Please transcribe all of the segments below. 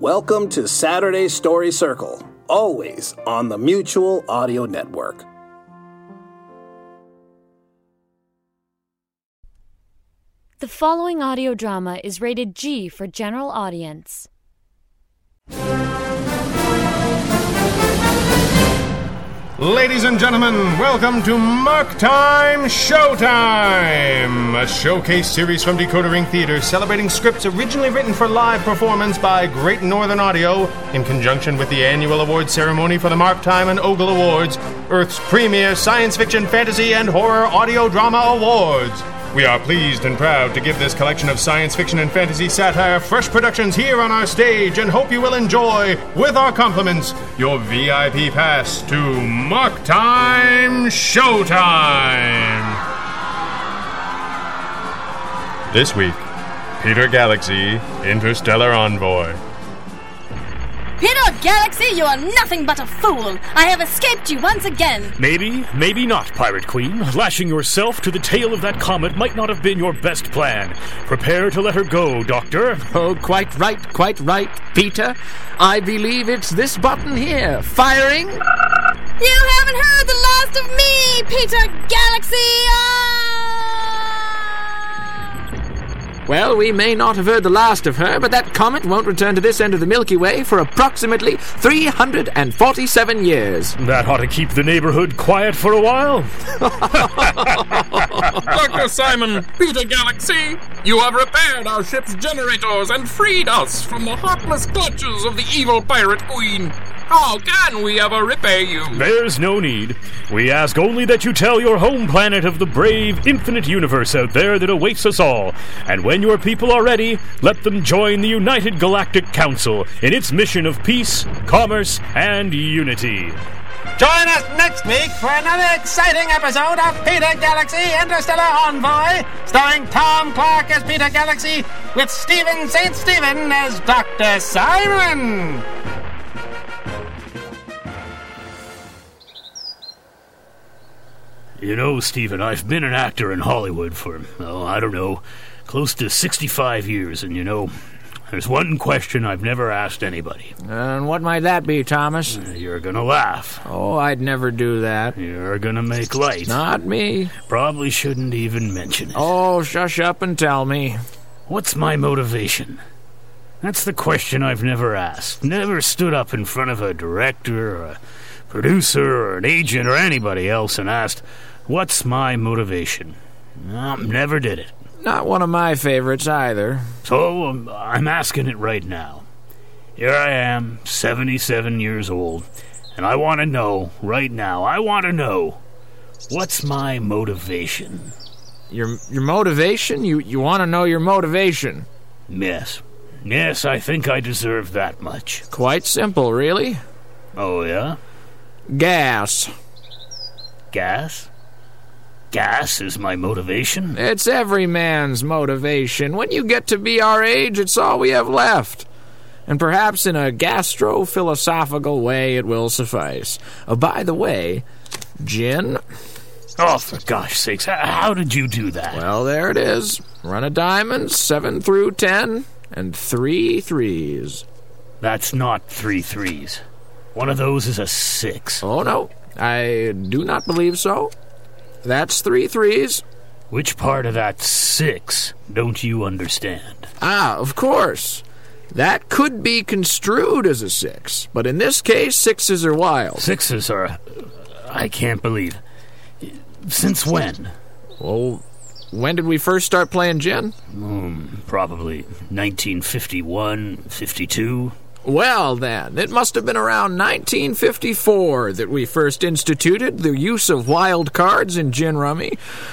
Welcome to Saturday Story Circle, always on the Mutual Audio Network. The following audio drama is rated G for general audience. Ladies and gentlemen, welcome to Mark Time Showtime, a showcase series from Decoder Ring Theater celebrating scripts originally written for live performance by Great Northern Audio in conjunction with the annual award ceremony for the Mark Time and Ogle Awards, Earth's premier science fiction, fantasy, and horror audio drama awards. We are pleased and proud to give this collection of science fiction and fantasy satire fresh productions here on our stage and hope you will enjoy, with our compliments, your VIP pass to Mark Time Showtime. This week, Peter Galaxy, Interstellar Envoy. Peter Galaxy, you are nothing but a fool. I have escaped you once again. Maybe, maybe not, Pirate Queen. Lashing yourself to the tail of that comet might not have been your best plan. Prepare to let her go, Doctor. Oh, quite right, quite right, Peter. I believe it's this button here. Firing. You haven't heard the last of me, Peter Galaxy. Ah! Well, we may not have heard the last of her, but that comet won't return to this end of the Milky Way for approximately 347 years. That ought to keep the neighborhood quiet for a while. Dr. Simon, Peter Galaxy, you have repaired our ship's generators and freed us from the heartless clutches of the evil pirate queen. How can we ever repay you? There's no need. We ask only that you tell your home planet of the brave, infinite universe out there that awaits us all. And when your people are ready, let them join the United Galactic Council in its mission of peace, commerce, and unity. Join us next week for another exciting episode of Peter Galaxy Interstellar Envoy, starring Tom Clark as Peter Galaxy, with Stephen St. Stephen as Dr. Simon. You know, Stephen, I've been an actor in Hollywood for, oh, I don't know, close to 65 years, and you know, there's one question I've never asked anybody. And what might that be, Thomas? You're gonna laugh. Oh, I'd never do that. You're gonna make light. Not me. Probably shouldn't even mention it. Oh, shush up and tell me. What's my motivation? That's the question I've never asked. Never stood up in front of a director or a producer or an agent or anybody else and asked, What's my motivation? No, never did it. Not one of my favorites either. So um, I'm asking it right now. Here I am, 77 years old, and I want to know, right now, I want to know, what's my motivation? Your your motivation? You you want to know your motivation? Yes. Yes, I think I deserve that much. Quite simple, really. Oh, yeah? Gas. Gas? Gas is my motivation? It's every man's motivation. When you get to be our age, it's all we have left. And perhaps in a gastro philosophical way, it will suffice. Oh, by the way, gin. Oh, for gosh sakes, how did you do that? Well, there it is. Run of diamonds, seven through ten, and three threes. That's not three threes. One of those is a six. Oh, no. I do not believe so. That's three threes. Which part of that six don't you understand? Ah, of course. That could be construed as a six, but in this case, sixes are wild. Sixes are. I can't believe. Since when? Well, when did we first start playing gin? Hmm, probably 1951, 52. Well, then, it must have been around 1954 that we first instituted the use of wild cards in gin rummy.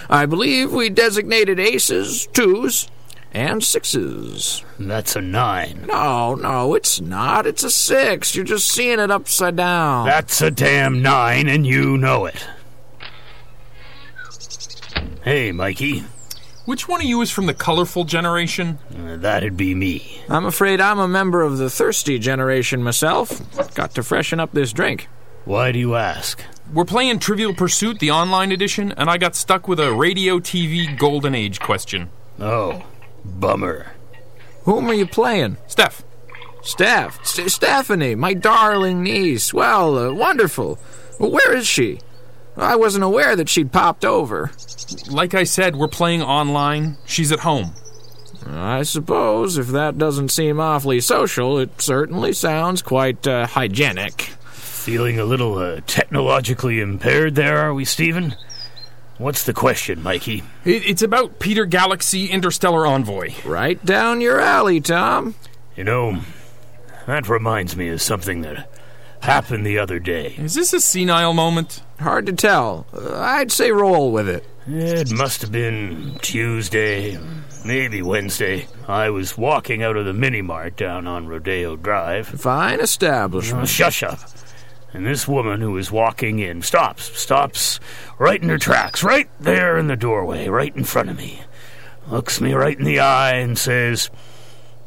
I believe we designated aces, twos, and sixes. That's a nine. No, no, it's not. It's a six. You're just seeing it upside down. That's a damn nine, and you know it. Hey, Mikey. Which one of you is from the colorful generation? Uh, that'd be me. I'm afraid I'm a member of the thirsty generation myself. Got to freshen up this drink. Why do you ask? We're playing Trivial Pursuit, the online edition, and I got stuck with a radio TV golden age question. Oh, bummer. Whom are you playing? Steph, Steph. St- Stephanie, my darling niece. Well, uh, wonderful. Well, where is she? I wasn't aware that she'd popped over. like I said, we're playing online. She's at home. I suppose if that doesn't seem awfully social, it certainly sounds quite uh, hygienic. Feeling a little uh, technologically impaired there, are we, Stephen? What's the question, Mikey? It, it's about Peter Galaxy Interstellar Envoy. Right down your alley, Tom. You know, that reminds me of something that happened the other day. Is this a senile moment? Hard to tell. Uh, I'd say roll with it. It must have been Tuesday, maybe Wednesday. I was walking out of the mini mart down on Rodeo Drive. Fine establishment. Oh, shush up. And this woman who was walking in stops, stops right in her tracks, right there in the doorway, right in front of me. Looks me right in the eye and says,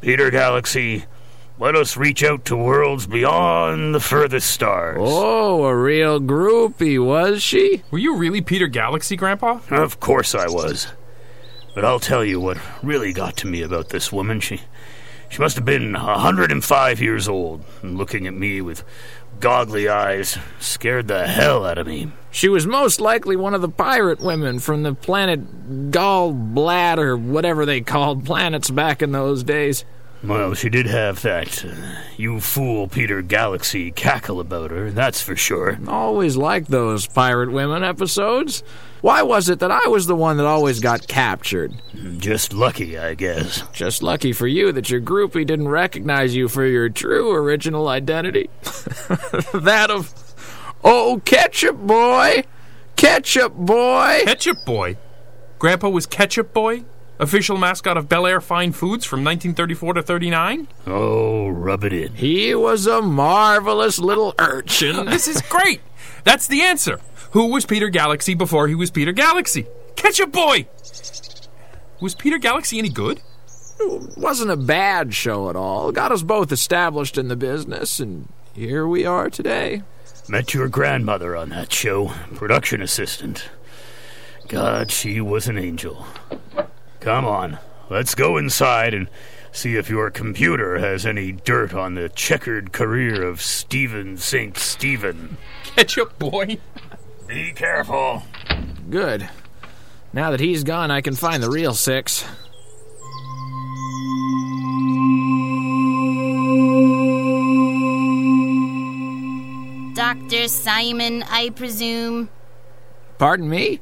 Peter Galaxy, let us reach out to worlds beyond the furthest stars. Oh, a real groupie, was she? Were you really Peter Galaxy, Grandpa? Of course I was. But I'll tell you what really got to me about this woman. She she must have been a 105 years old, and looking at me with goggly eyes scared the hell out of me. She was most likely one of the pirate women from the planet Gallblad or whatever they called planets back in those days. Well, she did have that uh, you fool Peter Galaxy cackle about her, that's for sure. Always liked those pirate women episodes. Why was it that I was the one that always got captured? Just lucky, I guess. Just lucky for you that your groupie didn't recognize you for your true original identity. that of, oh, Ketchup Boy! Ketchup Boy! Ketchup Boy. Grandpa was Ketchup Boy? Official mascot of Bel Air Fine Foods from 1934 to 39? Oh, rub it in. He was a marvelous little urchin. This is great! That's the answer. Who was Peter Galaxy before he was Peter Galaxy? Catch Ketchup Boy! Was Peter Galaxy any good? It wasn't a bad show at all. Got us both established in the business, and here we are today. Met your grandmother on that show, production assistant. God, she was an angel. Come on, let's go inside and see if your computer has any dirt on the checkered career of Stephen St. Stephen. Ketchup Boy? Be careful. Good. Now that he's gone, I can find the real six. Dr. Simon, I presume. Pardon me?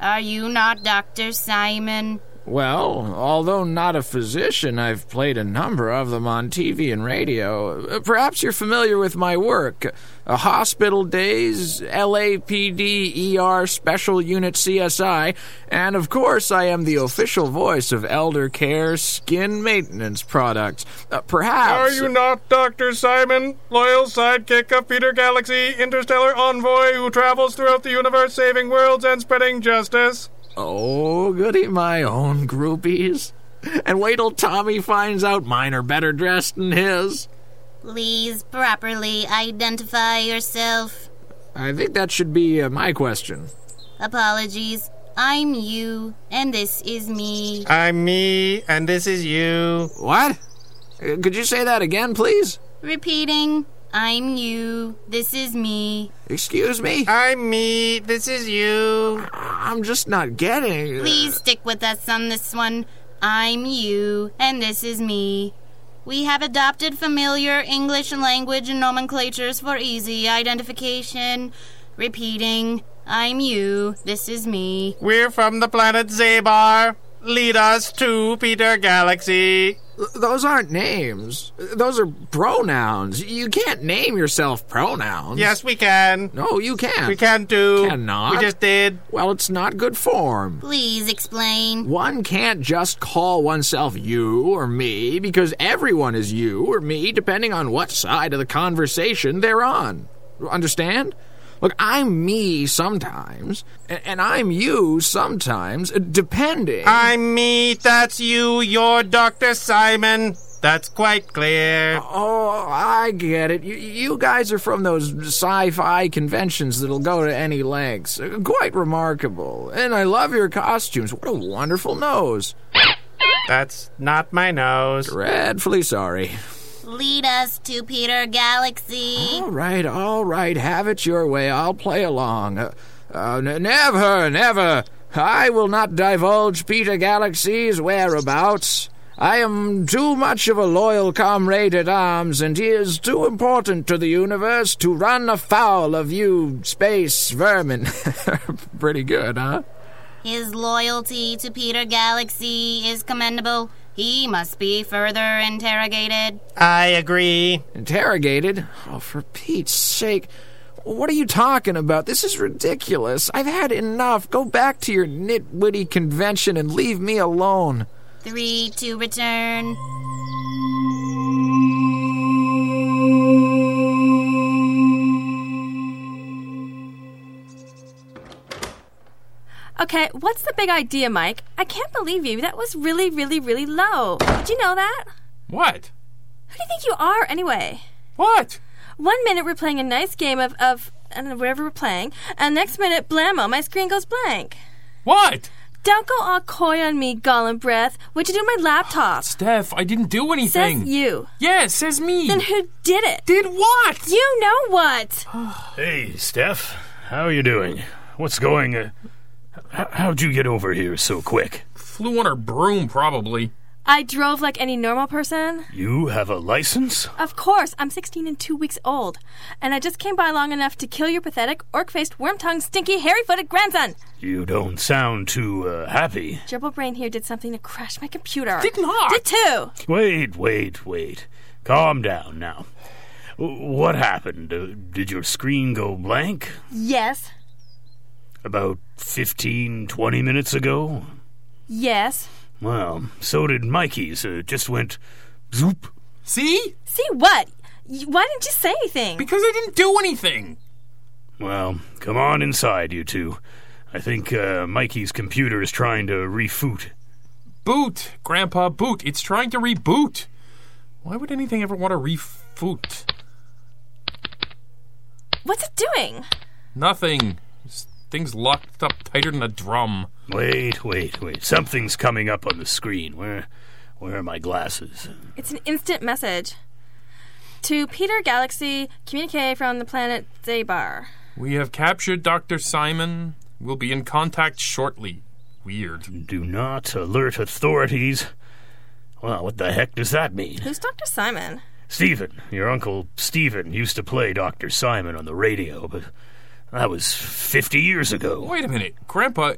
Are you not Dr. Simon? Well, although not a physician, I've played a number of them on TV and radio. Perhaps you're familiar with my work. Hospital Days, LAPD, ER, Special Unit CSI, and of course I am the official voice of Elder Care Skin Maintenance Products. Uh, perhaps... Are you not Dr. Simon, loyal sidekick of Peter Galaxy, interstellar envoy who travels throughout the universe saving worlds and spreading justice? Oh, goody my own groupies. And wait till Tommy finds out mine are better dressed than his. Please properly identify yourself. I think that should be uh, my question. Apologies. I'm you, and this is me. I'm me, and this is you. What? Uh, Could you say that again, please? Repeating. I'm you. This is me. Excuse me? I'm me, this is you. I'm just not getting. Please stick with us on this one. I'm you, and this is me. We have adopted familiar English language nomenclatures for easy identification. Repeating. I'm you. This is me. We're from the planet Zabar. Lead us to Peter Galaxy. Th- Those aren't names. Those are pronouns. You can't name yourself pronouns. Yes, we can. No, you can't. We can do. Cannot. We just did. Well, it's not good form. Please explain. One can't just call oneself you or me because everyone is you or me depending on what side of the conversation they're on. Understand? Look, I'm me sometimes, and I'm you sometimes, depending. I'm me. That's you. You're Dr. Simon. That's quite clear. Oh, I get it. You, you guys are from those sci fi conventions that'll go to any lengths. Uh, Quite remarkable. And I love your costumes. What a wonderful nose. That's not my nose. Dreadfully sorry. Lead us to Peter Galaxy. All right, all right. Have it your way. I'll play along. Uh, uh, n- never, never. I will not divulge Peter Galaxy's whereabouts. I am too much of a loyal comrade at arms, and he is too important to the universe to run afoul of you space vermin. Pretty good, huh? His loyalty to Peter Galaxy is commendable. He must be further interrogated. I agree. Interrogated? Oh, for Pete's sake. What are you talking about? This is ridiculous. I've had enough. Go back to your nitwitty convention and leave me alone. Three to return. Okay, what's the big idea, Mike? I can't believe you. That was really, really, really low. Did you know that? What? Who do you think you are, anyway? What? One minute we're playing a nice game of, of I don't know, whatever we're playing, and next minute, blammo, my screen goes blank. What? Don't go all coy on me, Gollum Breath. What'd you do to my laptop? Steph, I didn't do anything. Says you. Yes, says me. Then who did it? Did what? You know what? Hey, Steph. How are you doing? What's going... Uh, h- how'd you get over here so quick? Flew on her broom, probably. I drove like any normal person. You have a license? Of course, I'm 16 and two weeks old, and I just came by long enough to kill your pathetic, orc-faced, worm-tongued, stinky, hairy-footed grandson. You don't sound too uh, happy. Gerbil Brain here did something to crash my computer. Did not. Did too. Wait, wait, wait. Calm down now. What happened? Uh, did your screen go blank? Yes. About 15, 20 minutes ago? Yes. Well, so did Mikey's. Uh, just went zoop. See? See what? Why didn't you say anything? Because I didn't do anything. Well, come on inside, you two. I think uh, Mikey's computer is trying to refoot. Boot, Grandpa, boot. It's trying to reboot. Why would anything ever want to refoot? What's it doing? Nothing. This thing's locked up tighter than a drum. Wait, wait, wait. Something's coming up on the screen. Where, where are my glasses? It's an instant message. To Peter Galaxy, communique from the planet Zabar. We have captured Dr. Simon. We'll be in contact shortly. Weird. Do not alert authorities. Well, what the heck does that mean? Who's Dr. Simon? Stephen, your uncle Stephen used to play Dr. Simon on the radio, but that was 50 years ago. Wait a minute. Grandpa,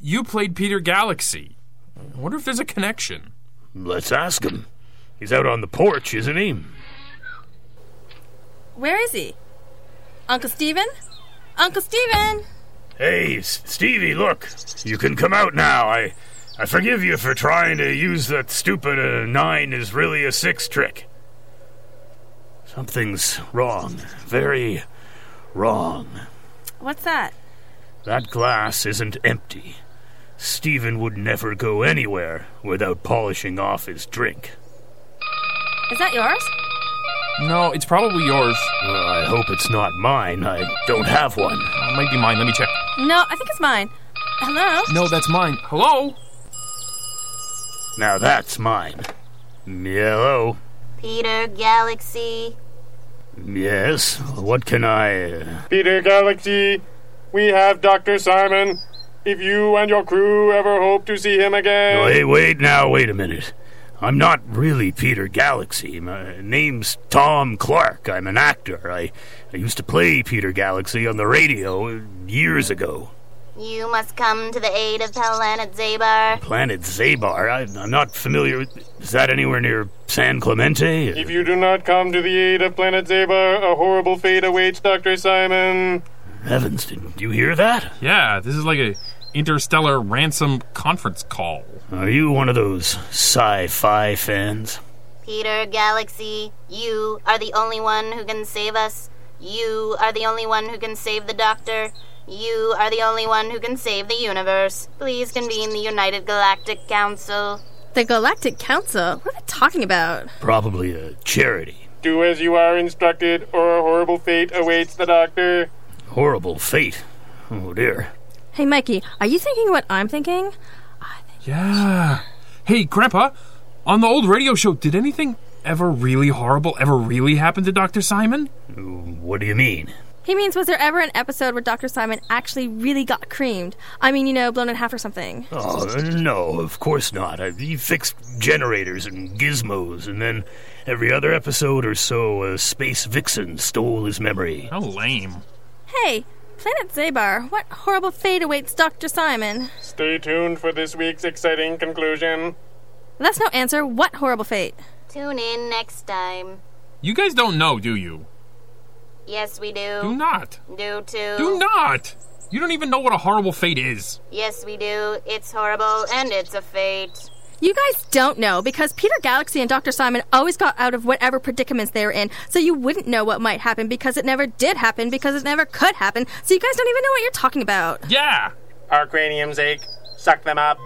you played Peter Galaxy. I wonder if there's a connection. Let's ask him. He's out on the porch, isn't he? Where is he? Uncle Stephen? Uncle Stephen! Hey, S- Stevie, look. You can come out now. I I forgive you for trying to use that stupid uh, nine is really a six trick. Something's wrong. Very wrong. What's that? That glass isn't empty. Stephen would never go anywhere without polishing off his drink. Is that yours? No, it's probably yours. Well, I hope it's not mine. I don't have one. It might be mine. Let me check. No, I think it's mine. Hello? No, that's mine. Hello? Now that's mine. Hello. Peter Galaxy. Yes. What can I? Uh... Peter Galaxy, we have Dr. Simon. If you and your crew ever hope to see him again. Wait, wait now. Wait a minute. I'm not really Peter Galaxy. My name's Tom Clark. I'm an actor. I, I used to play Peter Galaxy on the radio years ago. You must come to the aid of Planet Zabar. Planet Zabar? I, I'm not familiar with. Is that anywhere near San Clemente? If you do not come to the aid of Planet Zabar, a horrible fate awaits Dr. Simon. Heavens, did you hear that? Yeah, this is like a interstellar ransom conference call. Are you one of those sci fi fans? Peter Galaxy, you are the only one who can save us. You are the only one who can save the Doctor. You are the only one who can save the universe. Please convene the United Galactic Council. The Galactic Council? What are they talking about? Probably a charity. Do as you are instructed, or a horrible fate awaits the Doctor. Horrible fate. Oh dear. Hey, Mikey, are you thinking what I'm thinking? Yeah. Hey, Grandpa, on the old radio show, did anything ever really horrible ever really happen to Dr. Simon? What do you mean? He means, was there ever an episode where Dr. Simon actually really got creamed? I mean, you know, blown in half or something. Oh, no, of course not. I, he fixed generators and gizmos, and then every other episode or so, a space vixen stole his memory. How lame. Hey, Planet Zabar, what horrible fate awaits Dr. Simon? Stay tuned for this week's exciting conclusion. That's no answer. What horrible fate? Tune in next time. You guys don't know, do you? Yes, we do. Do not. Do too. Do not! You don't even know what a horrible fate is. Yes, we do. It's horrible, and it's a fate. You guys don't know because Peter Galaxy and Dr. Simon always got out of whatever predicaments they were in, so you wouldn't know what might happen because it never did happen because it never could happen, so you guys don't even know what you're talking about. Yeah! Our craniums ache. Suck them up.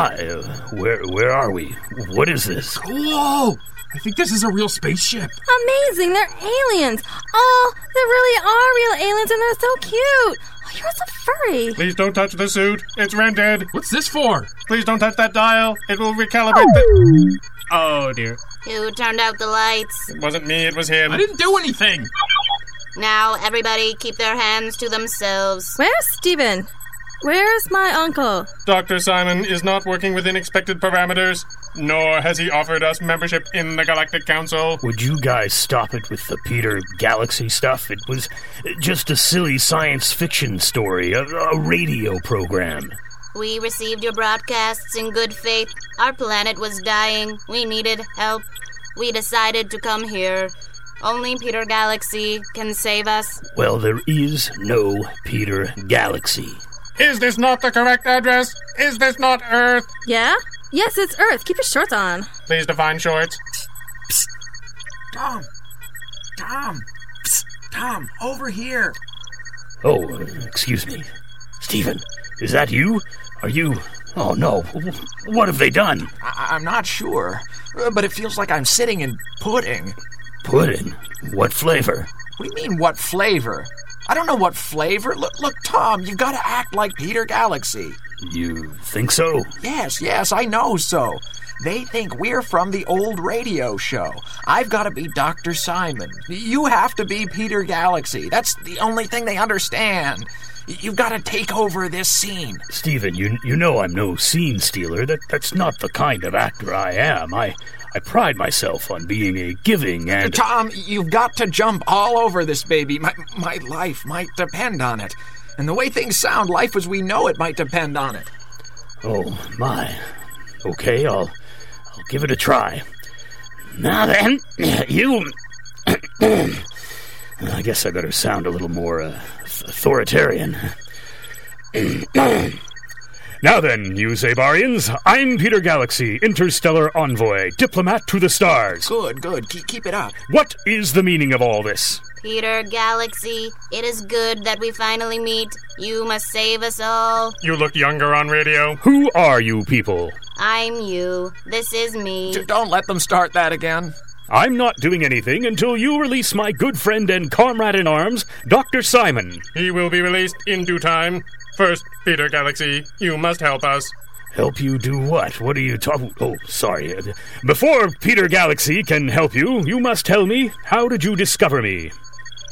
Oh uh, where where are we? What is this? Whoa! I think this is a real spaceship. Amazing, they're aliens. Oh, they really are real aliens and they're so cute. Oh, you're so furry. Please don't touch the suit. It's rented. What's this for? Please don't touch that dial. It will recalibrate the. Oh dear. Who turned out the lights? It wasn't me, it was him. I didn't do anything. Now, everybody keep their hands to themselves. Where's Steven? Where's my uncle? Dr. Simon is not working within expected parameters, nor has he offered us membership in the Galactic Council. Would you guys stop it with the Peter Galaxy stuff? It was just a silly science fiction story, a, a radio program. We received your broadcasts in good faith. Our planet was dying. We needed help. We decided to come here. Only Peter Galaxy can save us. Well, there is no Peter Galaxy. Is this not the correct address? Is this not Earth? Yeah? Yes, it's Earth. Keep your shorts on. Please define shorts. Psst. Tom! Tom! Psst, Tom, over here! Oh, excuse me. Stephen, is that you? Are you. Oh no. What have they done? I- I'm not sure, but it feels like I'm sitting in pudding. Pudding? What flavor? What do you mean, what flavor? I don't know what flavor. Look, look, Tom, you've got to act like Peter Galaxy. You think so? Yes, yes, I know so. They think we're from the old radio show. I've got to be Dr. Simon. You have to be Peter Galaxy. That's the only thing they understand. You've got to take over this scene. Stephen, you you know I'm no scene stealer. That that's not the kind of actor I am. I I pride myself on being a giving and Tom, you've got to jump all over this baby. My, my life might depend on it. And the way things sound, life as we know it might depend on it. Oh my. Okay, I'll I'll give it a try. Now then, you I guess I better sound a little more uh, authoritarian. now then, you Zabarians, I'm Peter Galaxy, interstellar envoy, diplomat to the stars. Good, good. Keep, keep it up. What is the meaning of all this? Peter Galaxy, it is good that we finally meet. You must save us all. You look younger on radio. Who are you people? I'm you. This is me. D- don't let them start that again. I'm not doing anything until you release my good friend and comrade in arms, Dr. Simon. He will be released in due time. First, Peter Galaxy, you must help us. Help you do what? What are you talking? Oh, sorry. Before Peter Galaxy can help you, you must tell me how did you discover me?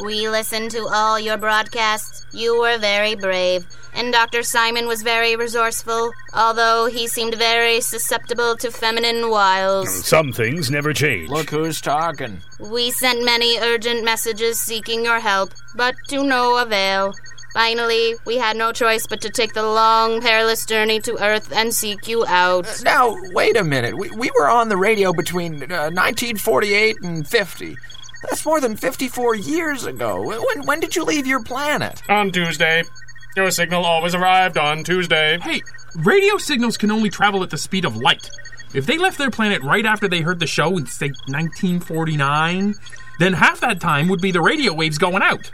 We listened to all your broadcasts. You were very brave, and Dr. Simon was very resourceful, although he seemed very susceptible to feminine wiles. Some things never change. Look who's talking. We sent many urgent messages seeking your help, but to no avail. Finally, we had no choice but to take the long, perilous journey to Earth and seek you out. Now, wait a minute. We, we were on the radio between uh, 1948 and 50. That's more than 54 years ago. When, when did you leave your planet? On Tuesday. Your signal always arrived on Tuesday. Hey, radio signals can only travel at the speed of light. If they left their planet right after they heard the show in, say, 1949, then half that time would be the radio waves going out.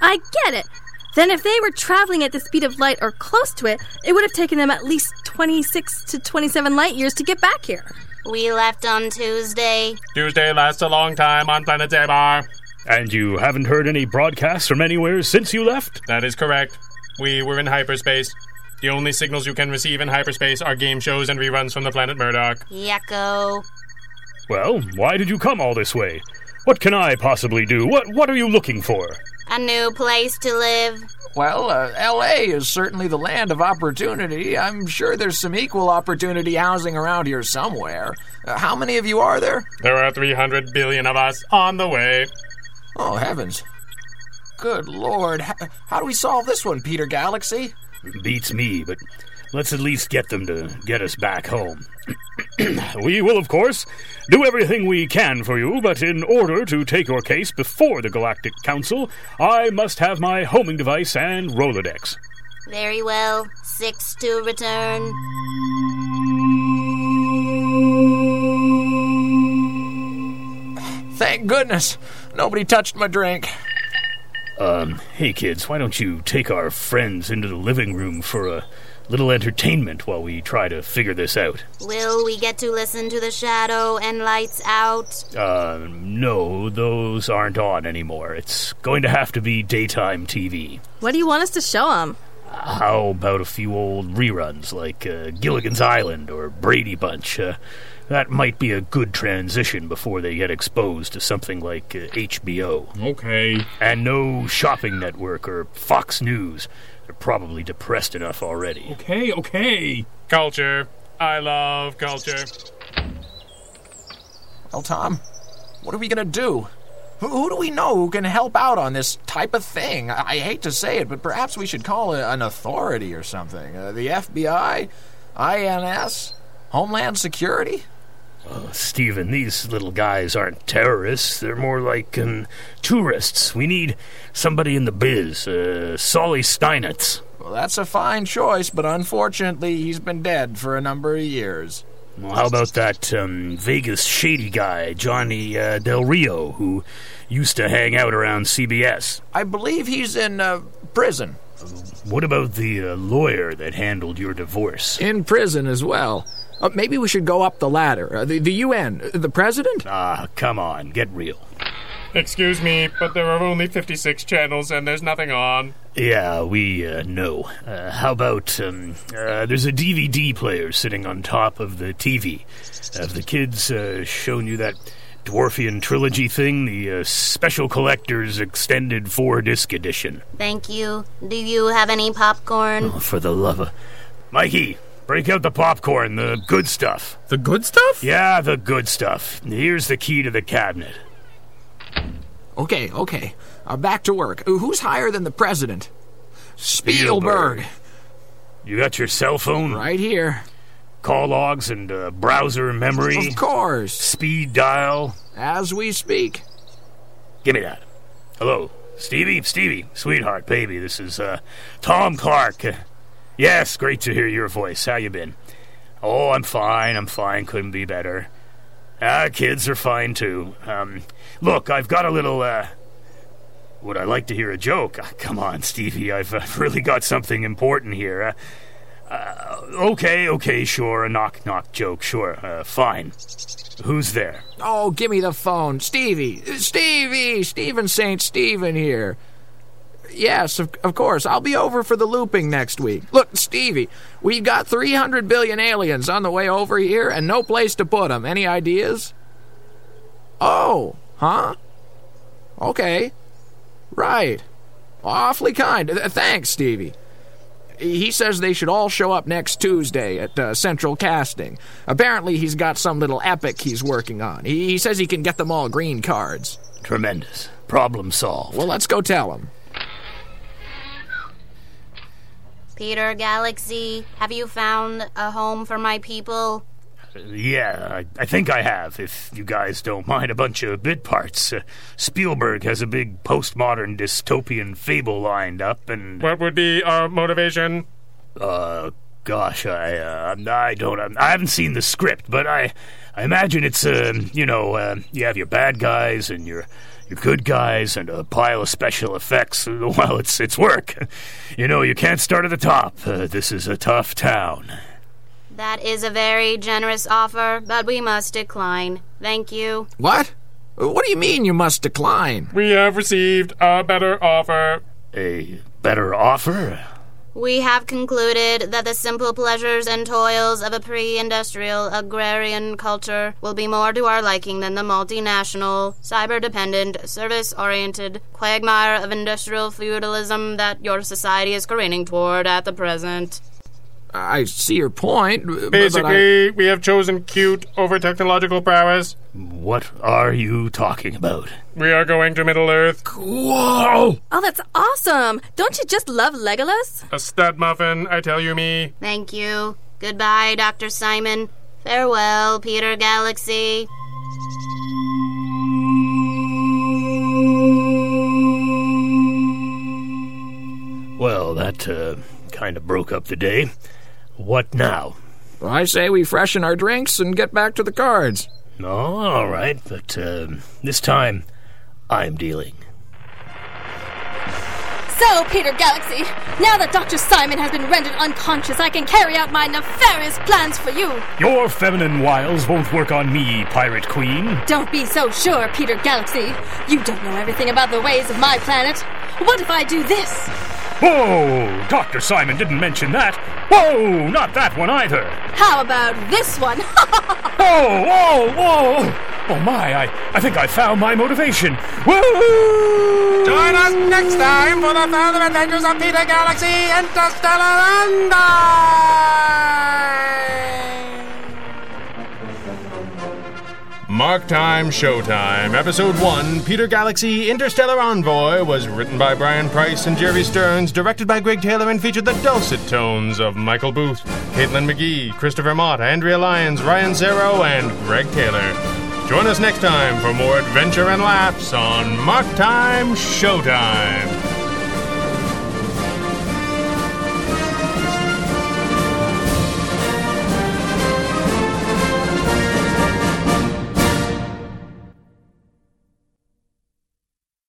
I get it. Then if they were traveling at the speed of light or close to it, it would have taken them at least 26 to 27 light years to get back here. We left on Tuesday. Tuesday lasts a long time on planet Zabar. And you haven't heard any broadcasts from anywhere since you left? That is correct. We were in hyperspace. The only signals you can receive in hyperspace are game shows and reruns from the planet Murdoch. Yucko. Well, why did you come all this way? What can I possibly do? What what are you looking for? A new place to live. Well, uh, L.A. is certainly the land of opportunity. I'm sure there's some equal opportunity housing around here somewhere. Uh, how many of you are there? There are 300 billion of us on the way. Oh, heavens. Good lord. How, how do we solve this one, Peter Galaxy? Beats me, but let's at least get them to get us back home. we will, of course, do everything we can for you, but in order to take your case before the Galactic Council, I must have my homing device and Rolodex. Very well. Six to return. Thank goodness. Nobody touched my drink. Um, hey kids, why don't you take our friends into the living room for a little entertainment while we try to figure this out? Will we get to listen to the shadow and lights out? Uh, no, those aren't on anymore. It's going to have to be daytime TV. What do you want us to show them? How about a few old reruns like uh, Gilligan's Island or Brady Bunch? Uh, that might be a good transition before they get exposed to something like uh, HBO. Okay. And no shopping network or Fox News. They're probably depressed enough already. Okay, okay. Culture. I love culture. Well, Tom, what are we going to do? Who, who do we know who can help out on this type of thing? I, I hate to say it, but perhaps we should call a, an authority or something. Uh, the FBI? INS? Homeland Security? Oh, Stephen, these little guys aren't terrorists. They're more like um, tourists. We need somebody in the biz. Uh, Solly Steinitz. Well, that's a fine choice, but unfortunately, he's been dead for a number of years. Well, how about that um, Vegas shady guy, Johnny uh, Del Rio, who used to hang out around CBS? I believe he's in uh, prison. What about the uh, lawyer that handled your divorce? In prison as well. Uh, maybe we should go up the ladder. Uh, the, the UN, uh, the president? Ah, come on, get real. Excuse me, but there are only 56 channels and there's nothing on. Yeah, we uh, know. Uh, how about um, uh, there's a DVD player sitting on top of the TV. Have the kids uh, shown you that Dwarfian trilogy thing, the uh, Special Collector's Extended Four Disc Edition? Thank you. Do you have any popcorn? Oh, for the love of Mikey, break out the popcorn, the good stuff. The good stuff? Yeah, the good stuff. Here's the key to the cabinet. Okay, okay. Uh, back to work. Uh, Who's higher than the president? Spielberg. You got your cell phone? Right here. Call logs and uh, browser memory? Of course. Speed dial? As we speak. Give me that. Hello, Stevie? Stevie, sweetheart, baby, this is uh, Tom Clark. Yes, great to hear your voice. How you been? Oh, I'm fine, I'm fine. Couldn't be better. Ah, kids are fine too. Um, look, I've got a little. Uh, would I like to hear a joke? Ah, come on, Stevie. I've uh, really got something important here. Uh, uh, okay, okay, sure. A knock knock joke, sure. Uh, fine. Who's there? Oh, give me the phone. Stevie. Stevie! Stephen St. Stephen here. Yes, of, of course. I'll be over for the looping next week. Look, Stevie, we've got 300 billion aliens on the way over here and no place to put them. Any ideas? Oh, huh? Okay. Right. Awfully kind. Th- Thanks, Stevie. He says they should all show up next Tuesday at uh, Central Casting. Apparently, he's got some little epic he's working on. He, he says he can get them all green cards. Tremendous. Problem solved. Well, let's go tell him. Peter Galaxy, have you found a home for my people? Yeah, I, I think I have, if you guys don't mind a bunch of bit parts. Uh, Spielberg has a big postmodern dystopian fable lined up, and. What would be our motivation? Uh, gosh, I, uh, I don't, I haven't seen the script, but I, I imagine it's, uh, you know, uh, you have your bad guys and your, your good guys and a pile of special effects. Well, it's, it's work. You know, you can't start at the top. Uh, this is a tough town. That is a very generous offer, but we must decline. Thank you. What? What do you mean you must decline? We have received a better offer. A better offer? We have concluded that the simple pleasures and toils of a pre industrial agrarian culture will be more to our liking than the multinational, cyber dependent, service oriented quagmire of industrial feudalism that your society is careening toward at the present. I see your point. but- but Basically, we have chosen cute over technological prowess. What are you talking about? We are going to Middle Earth. Whoa! Oh, that's awesome! Don't you just love Legolas? A stud muffin, I tell you me. Thank you. Goodbye, Dr. Simon. Farewell, Peter Galaxy. Well, that, uh, kind of broke up the day. What now? I, I say we freshen our drinks and get back to the cards. Oh, all right, but, uh, this time, I'm dealing. So, Peter Galaxy, now that Dr. Simon has been rendered unconscious, I can carry out my nefarious plans for you. Your feminine wiles won't work on me, Pirate Queen. Don't be so sure, Peter Galaxy. You don't know everything about the ways of my planet. What if I do this? Whoa! Dr. Simon didn't mention that. Whoa! Not that one either. How about this one? Whoa! Whoa! Whoa! Oh my, I, I think I found my motivation. Woo! Join us next time for the further adventures of Peter Galaxy Interstellar Mark Time Showtime, Episode 1 Peter Galaxy Interstellar Envoy was written by Brian Price and Jerry Stearns, directed by Greg Taylor, and featured the dulcet tones of Michael Booth, Caitlin McGee, Christopher Mott, Andrea Lyons, Ryan Zero, and Greg Taylor. Join us next time for more adventure and laughs on Mark Time Showtime.